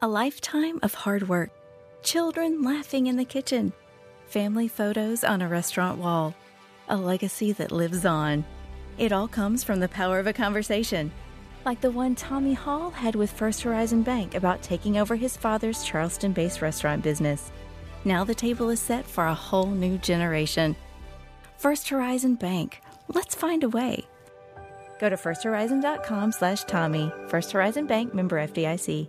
A lifetime of hard work, children laughing in the kitchen, family photos on a restaurant wall, a legacy that lives on. It all comes from the power of a conversation, like the one Tommy Hall had with First Horizon Bank about taking over his father's Charleston based restaurant business. Now the table is set for a whole new generation. First Horizon Bank. Let's find a way. Go to firsthorizon.com slash Tommy. First Horizon Bank member FDIC.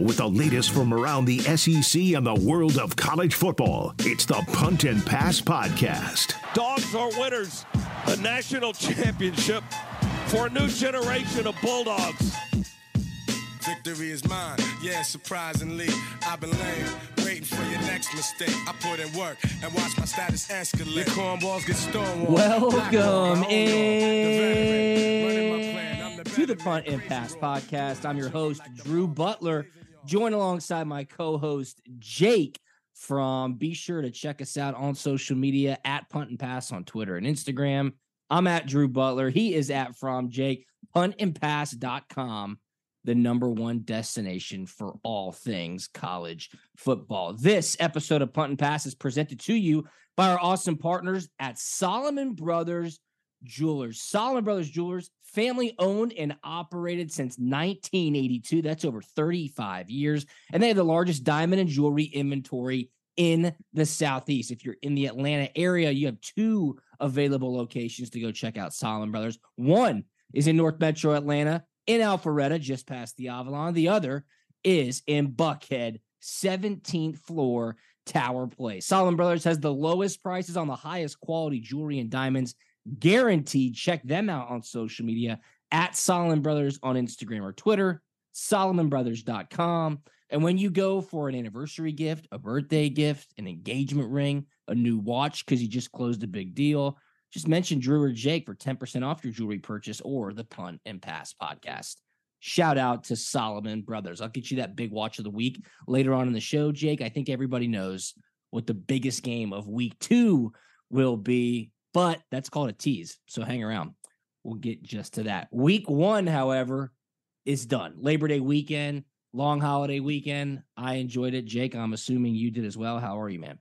With the latest from around the SEC and the world of college football, it's the Punt and Pass Podcast. Dogs are winners. A national championship for a new generation of Bulldogs. Victory is mine, yeah, surprisingly. I've been lame, waiting for your next mistake. I put in work and watch my status escalate. Your cornballs get stonewalled. Welcome Black on my own law. The veteran, running my in plan. I'm the to the. Punt and Pass podcast. I'm your host, Drew Butler, joined alongside my co host, Jake. Fromm be sure to check us out on social media at Punt and Pass on Twitter and Instagram. I'm at Drew Butler. He is at Fromm Jake. Puntandpass.com, the number one destination for all things college football. This episode of Punt and Pass is presented to you by our awesome partners at Solomon Brothers Jewelers. Solomon Brothers Jewelers, family owned and operated since 1982. That's over 35 years. And they have the largest diamond and jewelry inventory in the Southeast. If you're in the Atlanta area, you have two available locations to go check out Solomon Brothers. One is in North Metro Atlanta in Alpharetta, just past the Avalon. The other is in Buckhead, 17th floor Tower Place. Solomon Brothers has the lowest prices on the highest quality jewelry and diamonds guaranteed. Check them out on social media at Solomon Brothers on Instagram or Twitter, solomonbrothers.com. And when you go for an anniversary gift, a birthday gift, an engagement ring, a new watch, because you just closed a big deal, just mention Drew or Jake for 10% off your jewelry purchase or the Punt and Pass podcast. Shout out to Solomon Brothers. I'll get you that big watch of the week later on in the show, Jake. I think everybody knows what the biggest game of week two will be, but that's called a tease. So hang around. We'll get just to that. Week one, however, is done. Labor Day weekend, long holiday weekend. I enjoyed it. Jake, I'm assuming you did as well. How are you, man?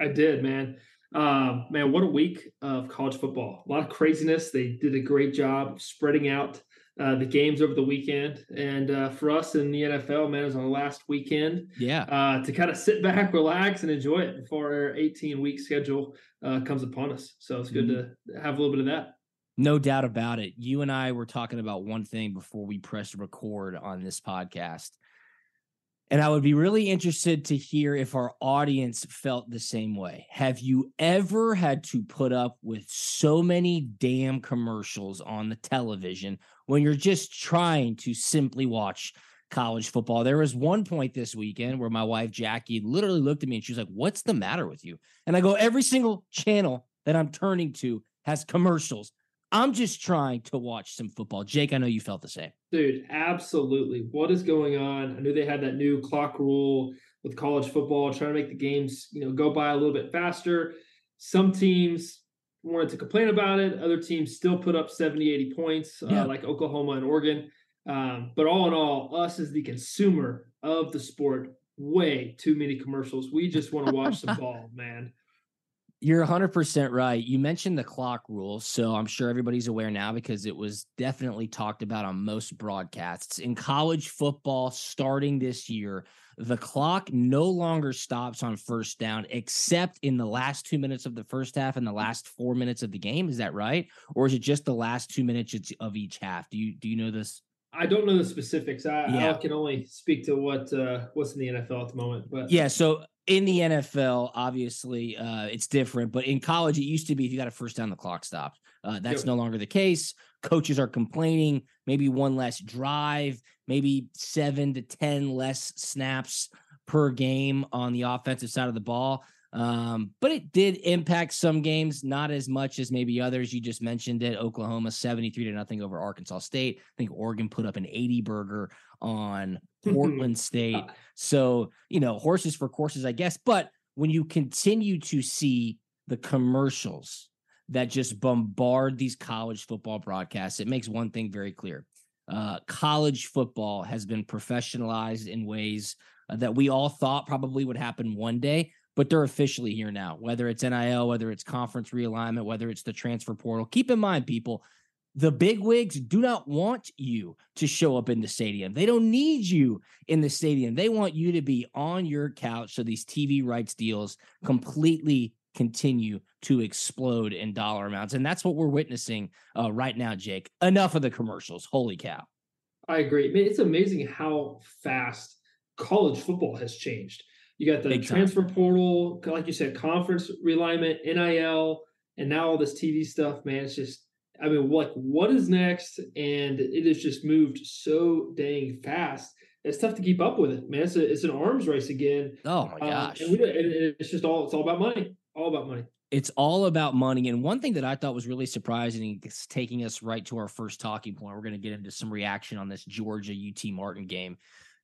I did, man. Um, man, what a week of college football. A lot of craziness. They did a great job spreading out uh, the games over the weekend. And uh, for us in the NFL, man, it was our last weekend Yeah. uh, to kind of sit back, relax, and enjoy it before our 18 week schedule uh, comes upon us. So it's good to have a little bit of that. No doubt about it. You and I were talking about one thing before we pressed record on this podcast. And I would be really interested to hear if our audience felt the same way. Have you ever had to put up with so many damn commercials on the television when you're just trying to simply watch college football? There was one point this weekend where my wife, Jackie, literally looked at me and she was like, What's the matter with you? And I go, Every single channel that I'm turning to has commercials. I'm just trying to watch some football. Jake, I know you felt the same. Dude, absolutely. What is going on? I knew they had that new clock rule with college football, trying to make the games, you know, go by a little bit faster. Some teams wanted to complain about it. Other teams still put up 70, 80 points, Yeah. uh, like Oklahoma and Oregon. Um, but all in all, us as the consumer of the sport, way too many commercials. We just want to watch the ball, man. You're 100% right. You mentioned the clock rule. So I'm sure everybody's aware now because it was definitely talked about on most broadcasts. In college football, starting this year, the clock no longer stops on first down except in the last two minutes of the first half and the last four minutes of the game. Is that right? Or is it just the last two minutes of each half? Do you do you know this? I don't know the specifics. I, Yeah. I can only speak to what uh, what's in the NFL at the moment. But Yeah, so in the NFL, obviously, uh, it's different, but in college, it used to be if you got a first down, the clock stopped. Uh, that's Yep. no longer the case. Coaches are complaining, maybe one less drive, maybe seven to 10 less snaps per game on the offensive side of the ball. Um, but it did impact some games, not as much as maybe others. You just mentioned it. Oklahoma 73 to nothing over Arkansas State. I think Oregon put up an 80 burger on Portland State. So, you know, horses for courses, I guess. But when you continue to see the commercials that just bombard these college football broadcasts, it makes one thing very clear. Uh, college football has been professionalized in ways uh, that we all thought probably would happen one day, but they're officially here now, whether it's NIL, whether it's conference realignment, whether it's the transfer portal. Keep in mind, people, the big wigs do not want you to show up in the stadium. They don't need you in the stadium. They want you to be on your couch so these TV rights deals completely continue to explode in dollar amounts. And that's what we're witnessing uh, right now, Jake. Enough of the commercials. Holy cow. I agree. It's amazing how fast college football has changed. You got the Big time. transfer portal, like you said, conference realignment, NIL, and now all this TV stuff. Man, it's just, I mean, what what is next? And it has just moved so dang fast. It's tough to keep up with it, man. It's a, it's an arms race again. Oh my Um, gosh. and we, and it's just all it's all about money. All about money. it's all about money. And one thing that I thought was really surprising, is taking us right to our first talking point, we're going to get into some reaction on this Georgia UT Martin game.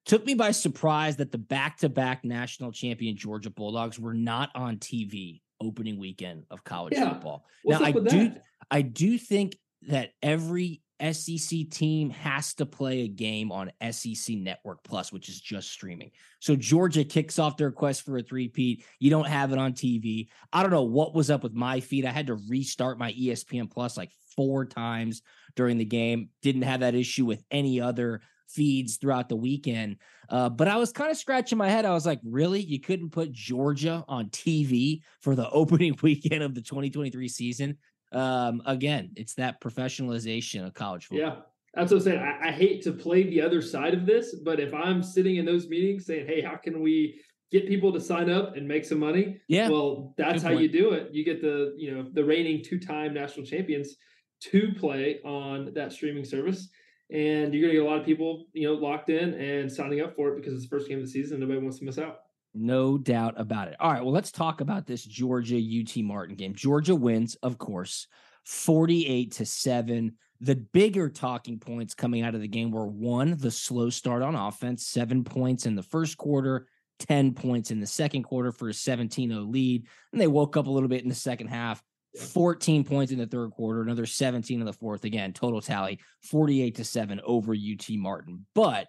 Took me by surprise that the back to back national champion Georgia Bulldogs were not on TV opening weekend of college Yeah. football. What's now, I do, that? I do think that every SEC team has to play a game on SEC Network Plus, which is just streaming. So Georgia kicks off their quest for a three-peat. You don't have it on TV. I don't know what was up with my feed. I had to restart my ESPN Plus like four times during the game. Didn't have that issue with any other feeds throughout the weekend. Uh, but I was kind of scratching my head. I was like, really? You couldn't put Georgia on TV for the opening weekend of the 2023 season? Um, again, it's that professionalization of college football. Yeah, that's what I'm saying. I, I hate to play the other side of this, but if I'm sitting in those meetings saying, "Hey, how can we get people to sign up and make some money?" Yeah. well, that's how you do it. You get the you know the reigning two-time national champions to play on that streaming service, and you're gonna get a lot of people you know locked in and signing up for it because it's the first game of the season. Nobody wants to miss out. No doubt about it. All right. Well, let's talk about this Georgia UT Martin game. Georgia wins, of course, 48 to 7. The bigger talking points coming out of the game were one, the slow start on offense, seven points in the first quarter, 10 points in the second quarter for a 17 0 lead. And they woke up a little bit in the second half. 14 points in the third quarter, another 17 in the fourth. Again, total tally 48 to 7 over UT Martin. But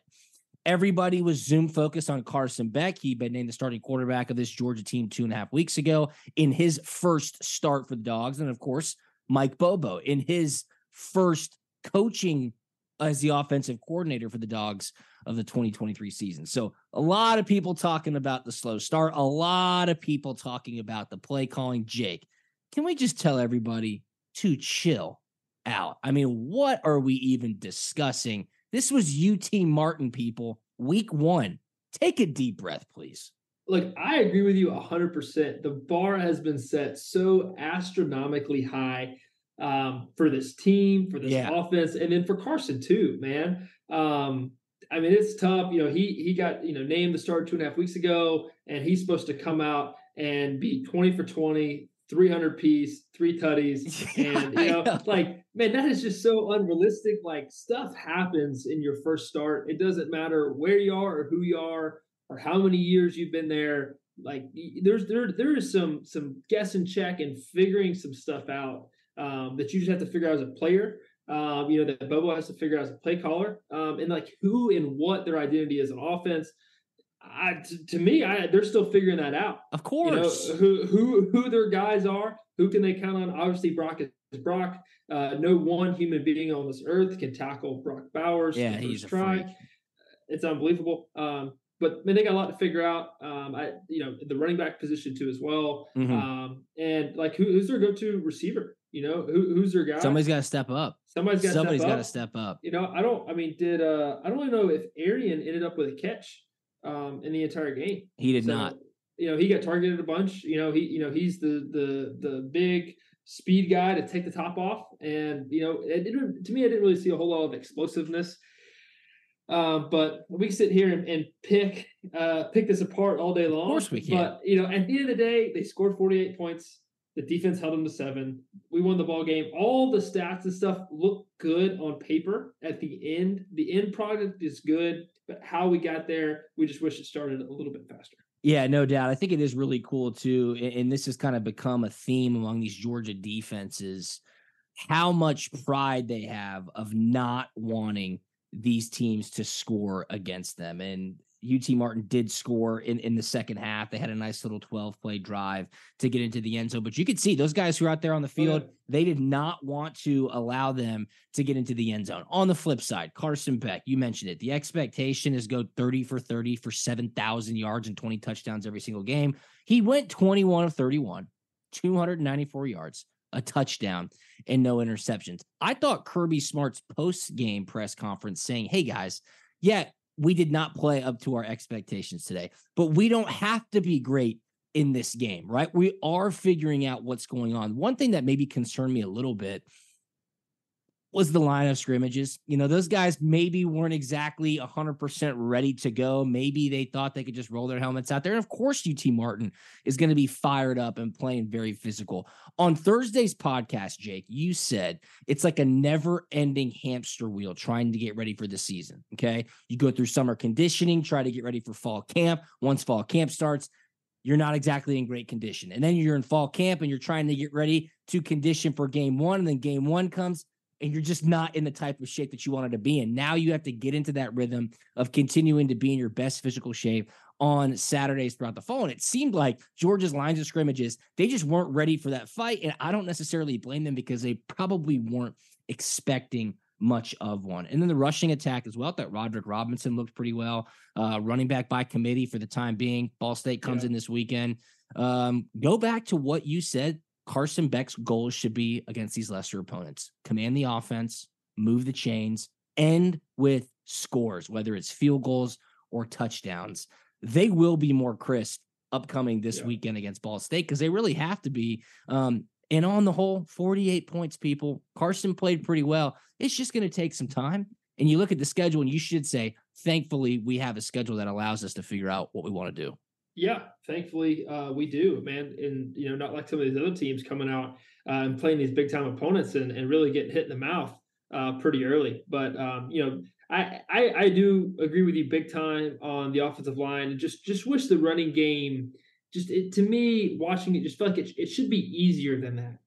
Everybody was Zoom focused on Carson Beck. He'd been named the starting quarterback of this Georgia team two and a half weeks ago in his first start for the Dogs. And of course, Mike Bobo in his first coaching as the offensive coordinator for the Dogs of the 2023 season. So, a lot of people talking about the slow start, a lot of people talking about the play calling. Jake, can we just tell everybody to chill out? I mean, what are we even discussing? This was UT Martin, people, week one. Take a deep breath, please. Look, I agree with you 100%. The bar has been set so astronomically high um, for this team, for this Yeah. offense, and then for Carson too, man. Um, I mean, it's tough. You know, he he got you know named the starter two and a half weeks ago, and he's supposed to come out and be 20 for 20, 300 piece, three tutties, and you know, know. like man, that is just so unrealistic. Like stuff happens in your first start. It doesn't matter where you are or who you are or how many years you've been there. Like there's there there is some some guess and check and figuring some stuff out um, that you just have to figure out as a player. Um, you know that Bobo has to figure out as a play caller, um, and like who and what their identity is on offense. I, to, to me, I, they're still figuring that out. Of You know course. who who who their guys are. Who can they count on? Obviously, Brock is Brock. Uh, no one human being on this earth can tackle Brock Bowers. yeah, he's a freak. It's unbelievable. Um, but man, they got a lot to figure out. Um, I you know the running back position too as well. Mhm. Um, and like who, who's their go-to receiver? You know, who, who's their guy? Somebody's got to step up. Somebody's got Somebody's got to to step up. You know, I don't. I mean, did uh I don't even know if Arian ended up with a catch um in the entire game. He did So, not. You know, he got targeted a bunch. You know, he you know he's the the the big speed guy to take the top off, and you know, it didn't to me. I didn't really see a whole lot of explosiveness. Uh, but we can sit here and, and pick uh, pick this apart all day long. Of course we can. But you know, at the end of the day, they scored 48 points. The defense held them to seven. We won the ball game. All the stats and stuff look good on paper. At the end, the end product is good, but how we got there, we just wish it started a little bit faster. Yeah, no doubt. I think it is really cool too. And this has kind of become a theme among these Georgia defenses how much pride they have of not wanting these teams to score against them. And UT Martin did score in, in the second half. They had a nice little 12 play drive to get into the end zone. But you could see those guys who are out there on the oh, field, they did not want to allow them to get into the end zone. On the flip side, Carson Beck, you mentioned it. The expectation is go 30 for 30 for 7,000 yards and 20 touchdowns every single game. He went 21 of 31, 294 yards, a touchdown, and no interceptions. I thought Kirby Smart's post game press conference saying, Hey guys, yeah, we did not play up to our expectations today, but we don't have to be great in this game, right? We are figuring out what's going on. One thing that maybe concerned me a little bit was the line of scrimmages. You know, those guys maybe weren't exactly 100% ready to go. Maybe they thought they could just roll their helmets out there. And of course, UT Martin is going to be fired up and playing very physical. On Thursday's podcast, Jake, you said it's like a never ending hamster wheel trying to get ready for the season. Okay. You go through summer conditioning, try to get ready for fall camp. Once fall camp starts, you're not exactly in great condition. And then you're in fall camp and you're trying to get ready to condition for game one. And then game one comes and you're just not in the type of shape that you wanted to be in. Now you have to get into that rhythm of continuing to be in your best physical shape on Saturdays throughout the fall. And it seemed like Georgia's lines of scrimmages, they just weren't ready for that fight. And I don't necessarily blame them because they probably weren't expecting much of one. And then the rushing attack as well. That Roderick Robinson looked pretty well. Uh, running back by committee for the time being. Ball State comes Yeah. in this weekend. Um, go back to what you said Carson Beck's goals should be against these lesser opponents command the offense, move the chains, end with scores, whether it's field goals or touchdowns. They will be more crisp upcoming this Yeah. weekend against Ball State because they really have to be. Um, and on the whole, 48 points, people. Carson played pretty well. It's just going to take some time. And you look at the schedule and you should say, thankfully, we have a schedule that allows us to figure out what we want to do. Yeah, thankfully uh, we do, man. And you know, not like some of these other teams coming out uh, and playing these big time opponents and, and really getting hit in the mouth uh, pretty early. But um, you know, I, I I do agree with you big time on the offensive line. And just just wish the running game. Just it, to me, watching it, just felt like it, it should be easier than that.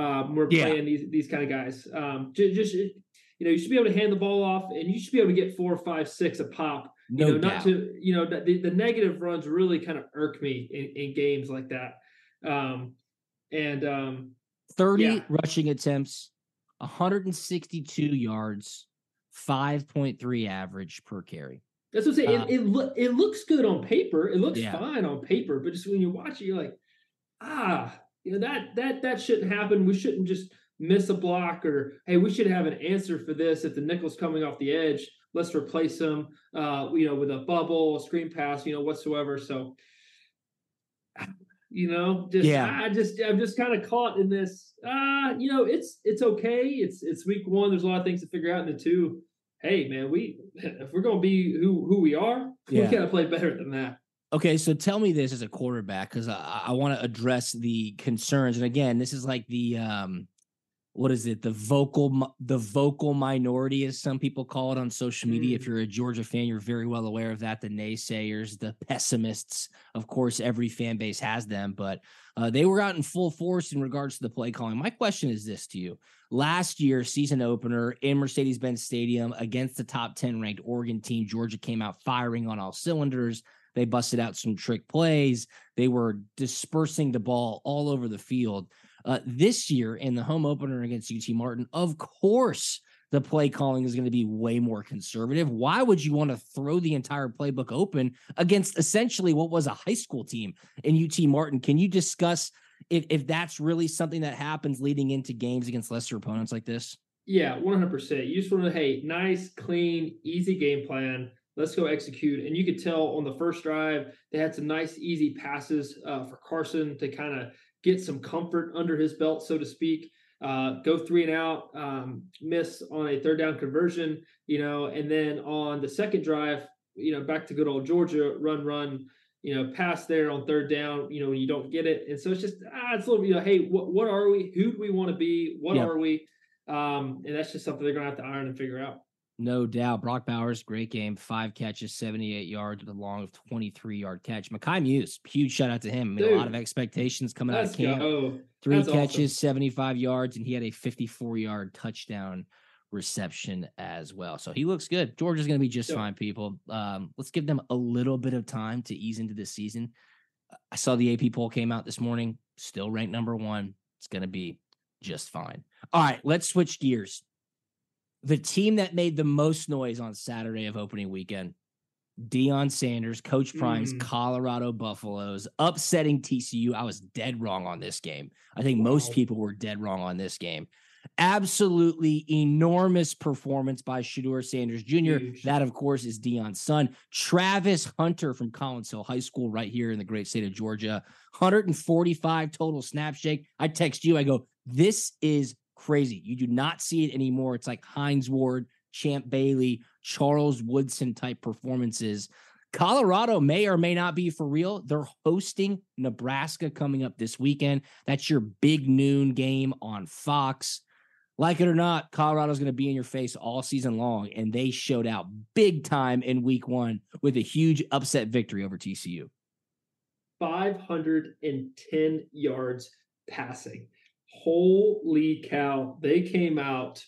Uh, we're Yeah. playing these these kind of guys. Um, ju- just, you know, you should be able to hand the ball off, and you should be able to get four, five, six a pop No you know, doubt. not to you know the, the negative runs really kind of irk me in, in games like that. Um, and um, 30 Yeah. rushing attempts, 162 yards, 5.3 average per carry. that's what I'm saying. Uh, it it, loo- it looks good on paper. It looks Yeah. fine on paper, but just when you watch it, you're like, ah, you know that that that shouldn't happen. We shouldn't just miss a block or hey, we should have an answer for this if the nickel's coming off the edge. Let's replace them, uh, you know, with a bubble, a screen pass, you know, whatsoever. So, you know, just Yeah. I just I'm just kind of caught in this. Uh, you know, it's it's okay. It's it's week one. There's a lot of things to figure out. And the two, hey man, we if we're gonna be who who we are, Yeah. we gotta play better than that. Okay, so tell me this as a quarterback because I, I want to address the concerns. And again, this is like the um, what is it? The vocal the vocal minority, as some people call it on social media. If Mm. you're a Georgia fan, you're very well aware of that. The naysayers, the pessimists. Of course, every fan base has them, but uh, they were out in full force in regards to the play calling. My question is this to you: Last year, season opener in Mercedes-Benz Stadium against the top ten ranked Oregon team, Georgia came out firing on all cylinders. They busted out some trick plays. They were dispersing the ball all over the field. Uh, this year, in the home opener against UT Martin, of course, the play calling is going to be way more conservative. Why would you want to throw the entire playbook open against essentially what was a high school team in UT Martin? Can you discuss if if that's really something that happens leading into games against lesser opponents like this? Yeah, one hundred percent. You just want to hey, nice, clean, easy game plan. Let's go execute. And you could tell on the first drive they had some nice, easy passes uh, for Carson to kind of get some comfort under his belt, so to speak. Uh, go three and out, um, miss on a third down conversion, you know, and then on the second drive, you know, back to good old Georgia, run, run, you know, pass there on third down, you know, when you don't get it. And so it's just, ah, it's a little, you know, hey, what, what are we? Who do we want to be? What are we? Um, and that's just something they're going to have to iron and figure out. No doubt. Brock Bowers, great game. Five catches, 78 yards with a long of 23 yard catch. Mekhi Mews, huge shout out to him. I mean, Dude, a lot of expectations coming out of camp. Go. Three That's catches, awesome. 75 yards, and he had a 54 yard touchdown reception as well. So he looks good. Georgia's going to be just yeah. fine, people. Um, let's give them a little bit of time to ease into this season. I saw the AP poll came out this morning, still ranked number one. It's going to be just fine. All right, let's switch gears. The team that made the most noise on Saturday of opening weekend, Deion Sanders, Coach Prime's mm. Colorado Buffaloes, upsetting TCU. I was dead wrong on this game. I think wow. most people were dead wrong on this game. Absolutely enormous performance by Shedeur Sanders Jr. Huge. That, of course, is Deion's son. Travis Hunter from Collins Hill High School, right here in the great state of Georgia. 145 total snaps, Jake. I text you, I go, this is crazy. You do not see it anymore. It's like Hines Ward, Champ Bailey, Charles Woodson type performances. Colorado may or may not be for real. They're hosting Nebraska coming up this weekend. That's your big noon game on Fox. Like it or not, Colorado's going to be in your face all season long, and they showed out big time in week one with a huge upset victory over TCU. 510 yards passing. Holy cow. They came out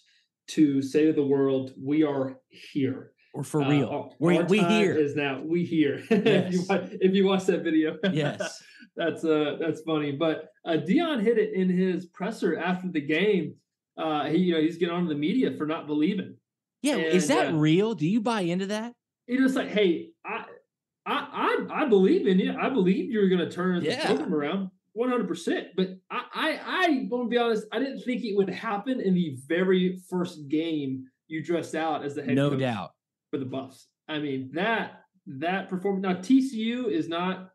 to say to the world, We are here. Or for real. Uh, we we here is now we here. Yes. if, you watch, if you watch that video, yes, that's uh that's funny. But uh, Deion hit it in his presser after the game uh, he, you know, he's getting on the media for not believing. Yeah, and, is that uh, real? Do you buy into that? He just like, hey, I, I, I, I believe in you. I believe you're going to turn yeah. the program around. 100%. But I, I, I want to be honest, I didn't think it would happen in the very first game you dressed out as the head no coach doubt for the Buffs. I mean, that, that performance. Now, TCU is not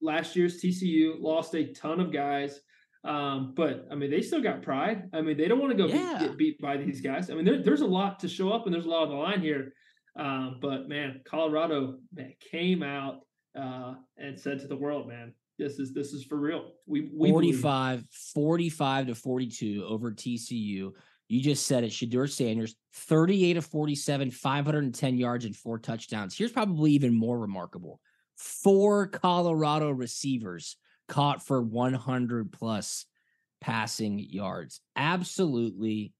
last year's TCU, lost a ton of guys. Um, but I mean, they still got pride. I mean, they don't want to go yeah. beat, get beat by these guys. I mean, there, there's a lot to show up, and there's a lot on the line here. Um, but man, Colorado man, came out uh, and said to the world, man, this is this is for real. We, we 45, 45 to 42 over TCU. You just said it. Shedeur Sanders, 38 of 47, 510 yards and four touchdowns. Here's probably even more remarkable. Four Colorado receivers caught for 100 plus passing yards. Absolutely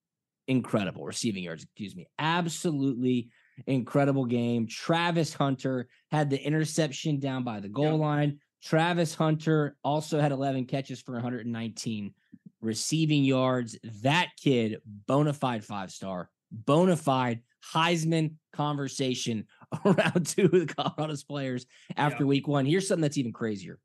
incredible receiving yards, excuse me. Absolutely incredible game. Travis Hunter had the interception down by the goal line. Travis Hunter also had 11 catches for 119 receiving yards. That kid, bona fide five star, bona fide Heisman conversation around two of the Colorado's players after yeah. week one. Here's something that's even crazier.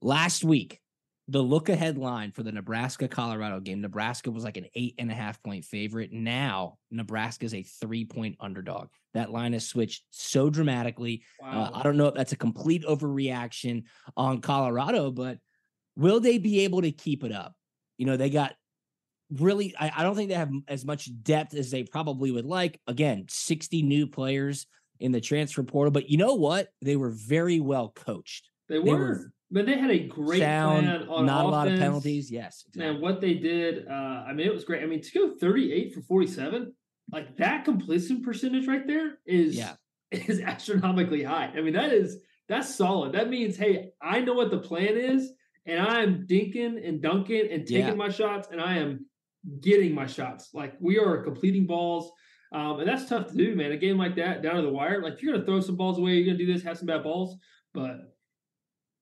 Last week, the look ahead line for the Nebraska Colorado game, Nebraska was like an eight and a half point favorite. Now, Nebraska is a three point underdog. That line has switched so dramatically. Wow. Uh, I don't know if that's a complete overreaction on Colorado, but will they be able to keep it up? You know, they got really, I, I don't think they have as much depth as they probably would like. Again, 60 new players in the transfer portal, but you know what? They were very well coached. They were. They were but they had a great Sound, plan on not offense. a lot of penalties. Yes, exactly. and what they did, uh, I mean, it was great. I mean, to go 38 for 47, like that completion percentage right there is yeah. is astronomically high. I mean, that is that's solid. That means, hey, I know what the plan is, and I'm dinking and dunking and taking yeah. my shots, and I am getting my shots. Like we are completing balls. Um, and that's tough to do, man. A game like that, down to the wire, like you're gonna throw some balls away, you're gonna do this, have some bad balls, but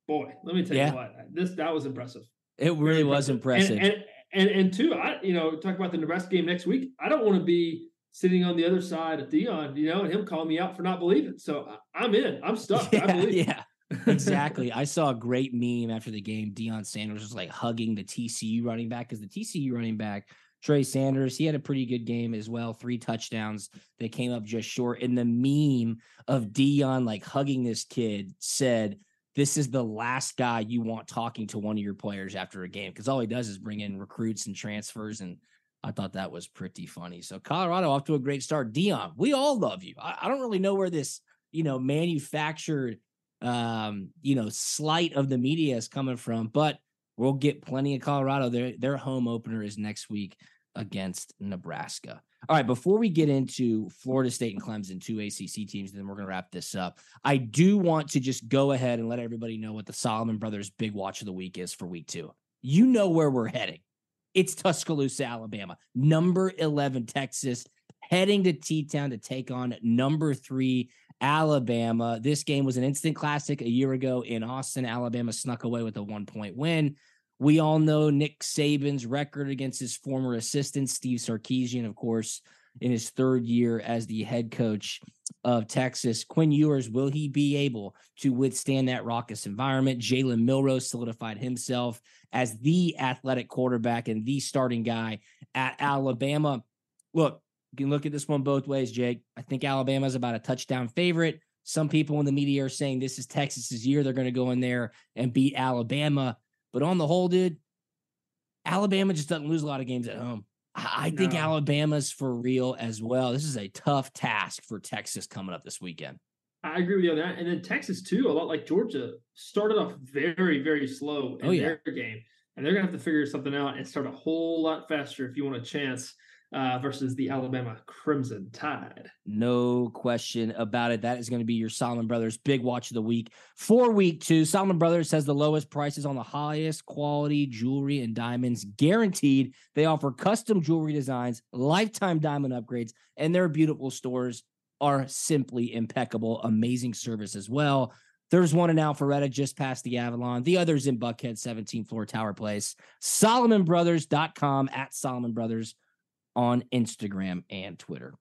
boy, let me tell yeah. you what, this that was impressive. It really was impressive. And, and and and two, I you know talk about the Nebraska game next week. I don't want to be sitting on the other side of Deion, you know, and him calling me out for not believing. So I'm in. I'm stuck. Yeah, I believe. Yeah. exactly. I saw a great meme after the game. Deion Sanders was like hugging the TCU running back because the TCU running back, Trey Sanders, he had a pretty good game as well. Three touchdowns. that came up just short. And the meme of Deion like hugging this kid said, This is the last guy you want talking to one of your players after a game. Cause all he does is bring in recruits and transfers. And I thought that was pretty funny. So Colorado off to a great start. Deion, we all love you. I, I don't really know where this, you know, manufactured um, you know, slight of the media is coming from, but we'll get plenty of Colorado. Their their home opener is next week against Nebraska. All right, before we get into Florida State and Clemson, two ACC teams, and then we're going to wrap this up. I do want to just go ahead and let everybody know what the Solomon Brothers big watch of the week is for week two. You know where we're heading. It's Tuscaloosa, Alabama, number 11, Texas, heading to T Town to take on number three, Alabama. This game was an instant classic a year ago in Austin. Alabama snuck away with a one point win. We all know Nick Saban's record against his former assistant, Steve Sarkisian, of course, in his third year as the head coach of Texas. Quinn Ewers, will he be able to withstand that raucous environment? Jalen Milroe solidified himself as the athletic quarterback and the starting guy at Alabama. Look, you can look at this one both ways, Jake. I think Alabama is about a touchdown favorite. Some people in the media are saying this is Texas's year. They're going to go in there and beat Alabama. But on the whole, dude, Alabama just doesn't lose a lot of games at home. I, no. think Alabama's for real as well. This is a tough task for Texas coming up this weekend. I agree with you on that. And then Texas, too, a lot like Georgia, started off very, very slow oh, in oh, yeah. their game. And they're going to have to figure something out and start a whole lot faster if you want a chance uh, versus the Alabama Crimson Tide. No question about it. That is going to be your Solomon Brothers big watch of the week. For week two, Solomon Brothers has the lowest prices on the highest quality jewelry and diamonds guaranteed. They offer custom jewelry designs, lifetime diamond upgrades, and their beautiful stores are simply impeccable. Amazing service as well. There's one in Alpharetta just past the Avalon. The other's in Buckhead, 17th floor Tower Place. SolomonBrothers.com at Solomon Brothers on Instagram and Twitter.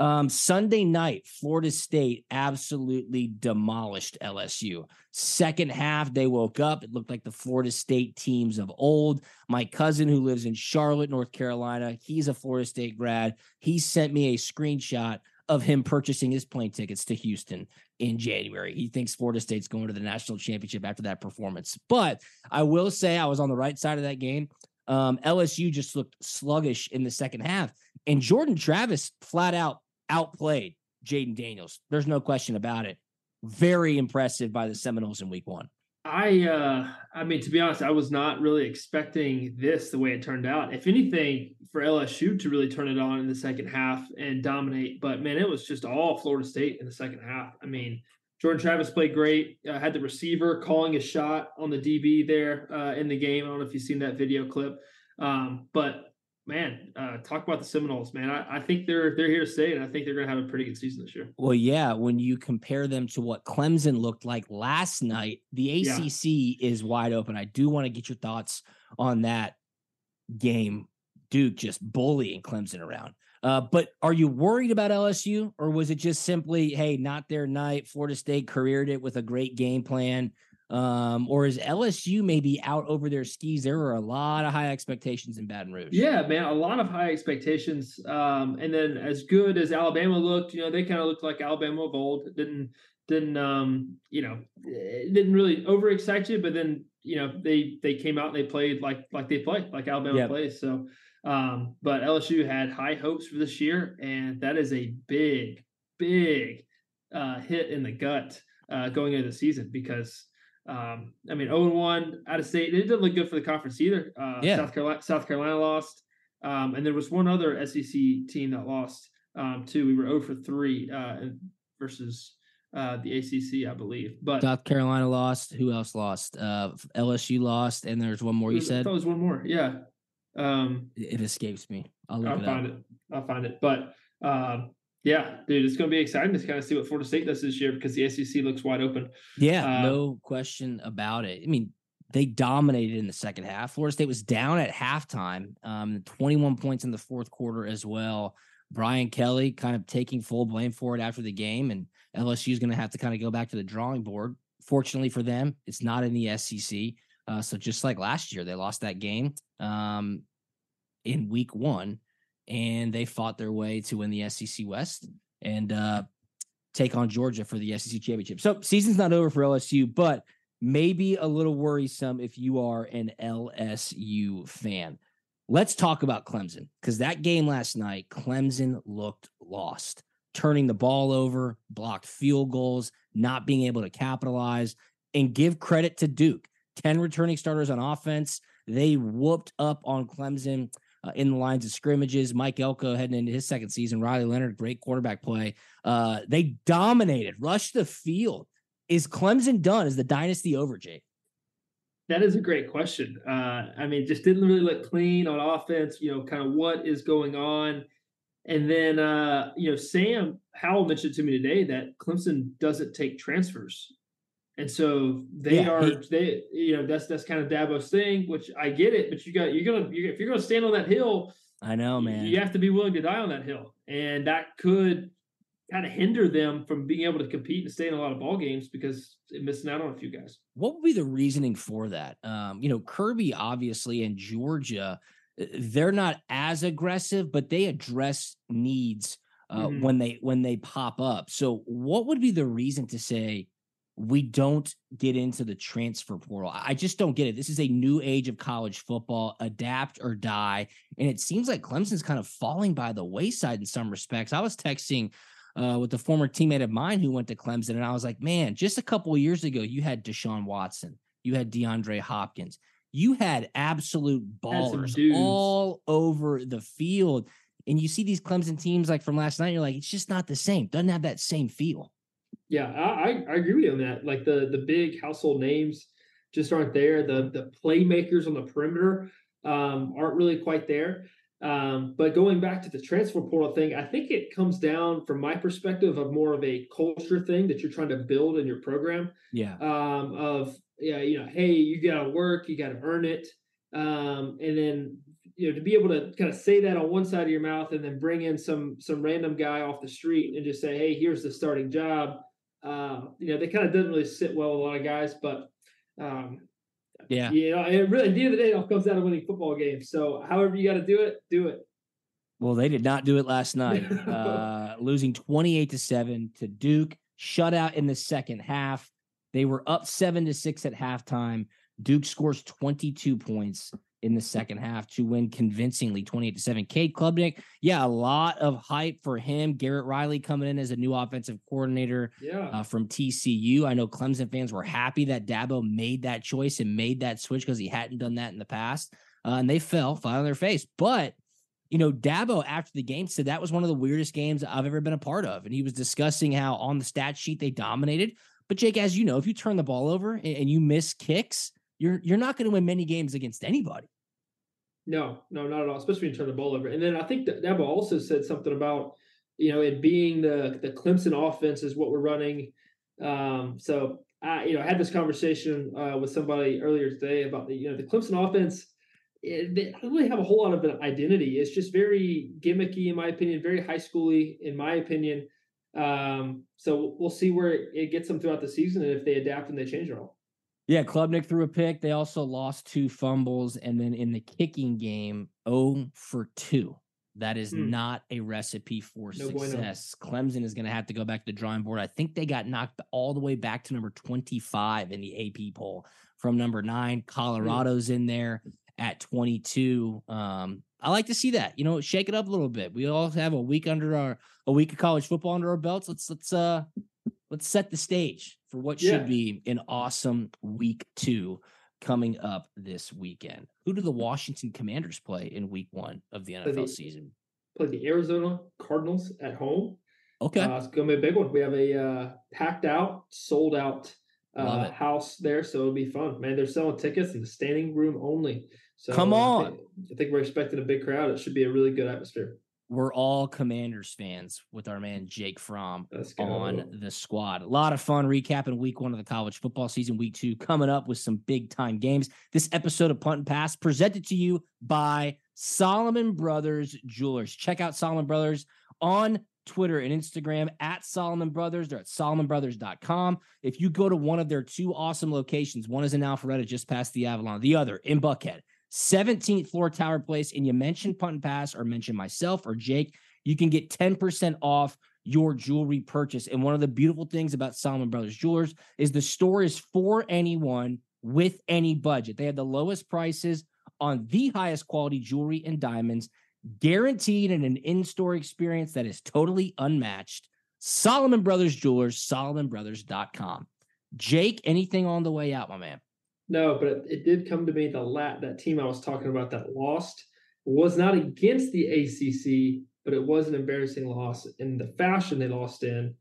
Um, Sunday night, Florida State absolutely demolished LSU. Second half, they woke up. It looked like the Florida State teams of old. My cousin, who lives in Charlotte, North Carolina, he's a Florida State grad. He sent me a screenshot of him purchasing his plane tickets to Houston in January. He thinks Florida State's going to the national championship after that performance. But I will say I was on the right side of that game. Um, LSU just looked sluggish in the second half, and Jordan Travis flat out outplayed Jayden Daniels. There's no question about it. Very impressive by the Seminoles in Week One. I, uh, I mean, to be honest, I was not really expecting this the way it turned out. If anything, for LSU to really turn it on in the second half and dominate, but man, it was just all Florida State in the second half. I mean, Jordan Travis played great. Uh, had the receiver calling a shot on the DB there uh, in the game. I don't know if you've seen that video clip, um, but man, uh, talk about the Seminoles, man. I, I, think they're they're here to stay, and I think they're going to have a pretty good season this year. Well, yeah. When you compare them to what Clemson looked like last night, the ACC yeah. is wide open. I do want to get your thoughts on that game. Duke just bullying Clemson around. Uh, but are you worried about LSU, or was it just simply, hey, not their night? Florida State careered it with a great game plan. Um, or is LSU maybe out over their skis? There were a lot of high expectations in Baton Rouge. Yeah, man, a lot of high expectations. Um, and then as good as Alabama looked, you know, they kind of looked like Alabama of old. Didn't didn't um, you know, didn't really overexcite you, but then you know they they came out and they played like like they play like Alabama yep. plays. So um, but LSU had high hopes for this year, and that is a big, big uh, hit in the gut uh, going into the season because um, I mean, 0 1 out of state. It didn't look good for the conference either. Uh, yeah. South Carolina, South Carolina lost, um, and there was one other SEC team that lost um, too. We were 0 for 3 uh, versus uh, the ACC, I believe. But South Carolina lost. Who else lost? Uh, LSU lost, and there's one more. You said that was one more. Yeah, um, it escapes me. I'll, I'll it find up. it. I'll find it. But um, yeah, dude, it's going to be exciting to kind of see what Florida State does this year because the SEC looks wide open. Yeah, uh, no question about it. I mean, they dominated in the second half. Florida State was down at halftime, um, 21 points in the fourth quarter as well. Brian Kelly kind of taking full blame for it after the game, and LSU is going to have to kind of go back to the drawing board Fortunately for them, it's not in the SEC. Uh, so just like last year, they lost that game um, in week one, and they fought their way to win the SEC West and uh, take on Georgia for the SEC championship. So season's not over for LSU, but maybe a little worrisome if you are an LSU fan. Let's talk about Clemson because that game last night, Clemson looked lost, turning the ball over, blocked field goals, not being able to capitalize, and give credit to Duke. 10 returning starters on offense. They whooped up on Clemson uh, in the lines of scrimmages. Mike Elko heading into his second season. Riley Leonard, great quarterback play. Uh, they dominated, rushed the field. Is Clemson done? Is the dynasty over, Jake? That is a great question. Uh, I mean, just didn't really look clean on offense. You know, kind of what is going on. And then, uh, you know, Sam Howell mentioned to me today that Clemson doesn't take transfers, and so they Yeah, are he- they, you know, that's that's kind of Dabo's thing, which I get it. But you got you're gonna you if you're gonna stand on that hill, I know, man. you have to be willing to die on that hill, and that could kind of hinder them from being able to compete and stay in a lot of ball games because missing out on a few guys. what would be the reasoning for that? Um, you know, Kirby obviously and Georgia, uh, they're not as aggressive, but they address needs uh, Mhm. when they when they pop up. So, what would be the reason to say we don't get into the transfer portal? I just don't get it. This is a new age of college football, adapt or die, and it seems like Clemson's kind of falling by the wayside in some respects. I was texting uh, with a former teammate of mine who went to Clemson, and I was like, man, just a couple of years ago, you had Deshaun Watson, you had DeAndre Hopkins, you had absolute ballers all over the field. And you see these Clemson teams like from last night, you're like, it's just not the same. Doesn't have that same feel. Yeah, I, I, agree with you on that. Like the the big household names just aren't there. The the playmakers on the perimeter um, aren't really quite there. Um, but going back to the transfer portal thing, I think it comes down from my perspective of more of a culture thing that you're trying to build in your program. Yeah. Um, of yeah, you know, hey, you gotta work, you gotta earn it. Um, and then you know, to be able to kind of say that on one side of your mouth and then bring in some some random guy off the street and just say, hey, here's the starting job. Uh, you know, they kind of doesn't really sit well with a lot of guys, but um, Yeah. you know, it really at the end of the day, it all comes down to winning football games. So however you got to do it, do it. Well, they did not do it last night, uh, losing 28 to 7 to Duke, shutout in the second half. They were up 7 to 6 at halftime. Duke scores 22 points in the second half to win convincingly 28 to 7. Cade Klubnik, yeah, a lot of hype for him. Garrett Riley coming in as a new offensive coordinator Yeah. uh, from TCU. I know Clemson fans were happy that Dabo made that choice and made that switch because he hadn't done that in the past. Uh, and they fell flat on their face. But, you know, Dabo after the game said that was one of the weirdest games I've ever been a part of. And he was discussing how on the stat sheet they dominated. But Jake, as you know, if you turn the ball over and, and you miss kicks, you're you're not going to win many games against anybody. No, no, not at all. Especially when you turn the ball over. And then I think that Dabo also said something about, you know, it being the the Clemson offense is what we're running. Um, so I, you know, I had this conversation uh, with somebody earlier today about the, you know, the Clemson offense. It, they don't really have a whole lot of an identity. It's just very gimmicky, in my opinion, very high schooly, in my opinion. Um, so we'll see where it, gets them throughout the season and if they adapt and they change it all. Yeah, Klubnik threw a pick. They also lost two fumbles. And then in the kicking game, 0 for 2. That is Hmm. not a recipe for No bueno. success. Clemson is going to have to go back to the drawing board. I think they got knocked all the way back to number 25 in the AP poll from number nine. Colorado's in there at 22. Um, I like to see that. You know, shake it up a little bit. We all have a week under our a week of college football under our belts. Let's let's uh let's set the stage for what Yeah. should be an awesome week two coming up this weekend. Who do the Washington Commanders play in week one of the Play NFL the- season? Play the Arizona Cardinals at home. Okay. Uh, it's gonna be a big one. We have a uh, packed out, sold out uh, house there, so it'll be fun. Man, they're selling tickets in the standing room only. So Come I on. think, I think we're expecting a big crowd. It should be a really good atmosphere. We're all Commanders fans with our man Jake Fromm on the squad. A lot of fun recapping week one of the college football season, week two coming up with some big time games. This episode of Punt and Pass presented to you by Solomon Brothers Jewelers. Check out Solomon Brothers on Twitter, and Instagram at Solomon Brothers. They're at solomonbrothers.com. If you go to one of their two awesome locations, one is in Alpharetta, just past the Avalon, the other in Buckhead, 17th floor Tower Place, and you mention Punt and Pass or mention myself or Jake, you can get 10% off your jewelry purchase. And one of the beautiful things about Solomon Brothers Jewelers is the store is for anyone with any budget. They have the lowest prices on the highest quality jewelry and diamonds, guaranteed in an in-store experience that is totally unmatched. Solomon Brothers Jewelers, solomonbrothers.com. Jake, anything on the way out, my man? No, but it, it did come to me the lat that team I was talking about that lost was not against the ACC, but it was an embarrassing loss in the fashion they lost in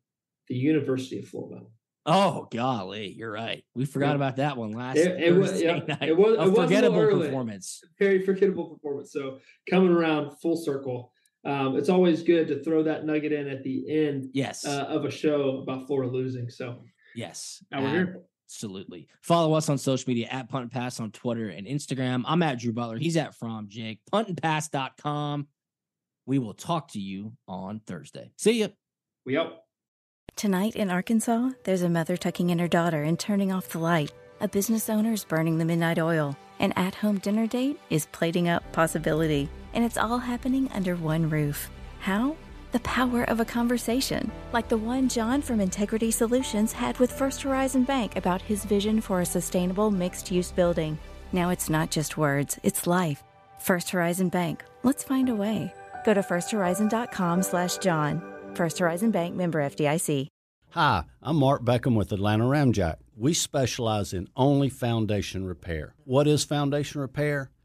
the University of Florida. Oh golly, you're right. We forgot yeah. about that one last it, it was, yeah, night. It was a it forgettable was performance. Very forgettable performance. So coming around full circle. Um, it's always good to throw that nugget in at the end yes. Uh, of a show about Florida losing. So yes, now we're here. Absolutely. Follow us on social media at Punt and Pass on Twitter and Instagram. I'm at Drew Butler. He's at Fromm Jake. Puntandpass.com. We will talk to you on Thursday. See ya. We out. Tonight in Arkansas, there's a mother tucking in her daughter and turning off the light. A business owner is burning the midnight oil. An at home dinner date is plating up possibility. And it's all happening under one roof. How? The power of a conversation, like the one John from Integrity Solutions had with First Horizon Bank about his vision for a sustainable mixed use building. Now it's not just words, it's life. First Horizon Bank. Let's find a way. Go to firsthorizon.com slash John. First Horizon Bank member FDIC. Hi, I'm Mark Beckham with Atlanta Ramjack. We specialize in only foundation repair. What is foundation repair?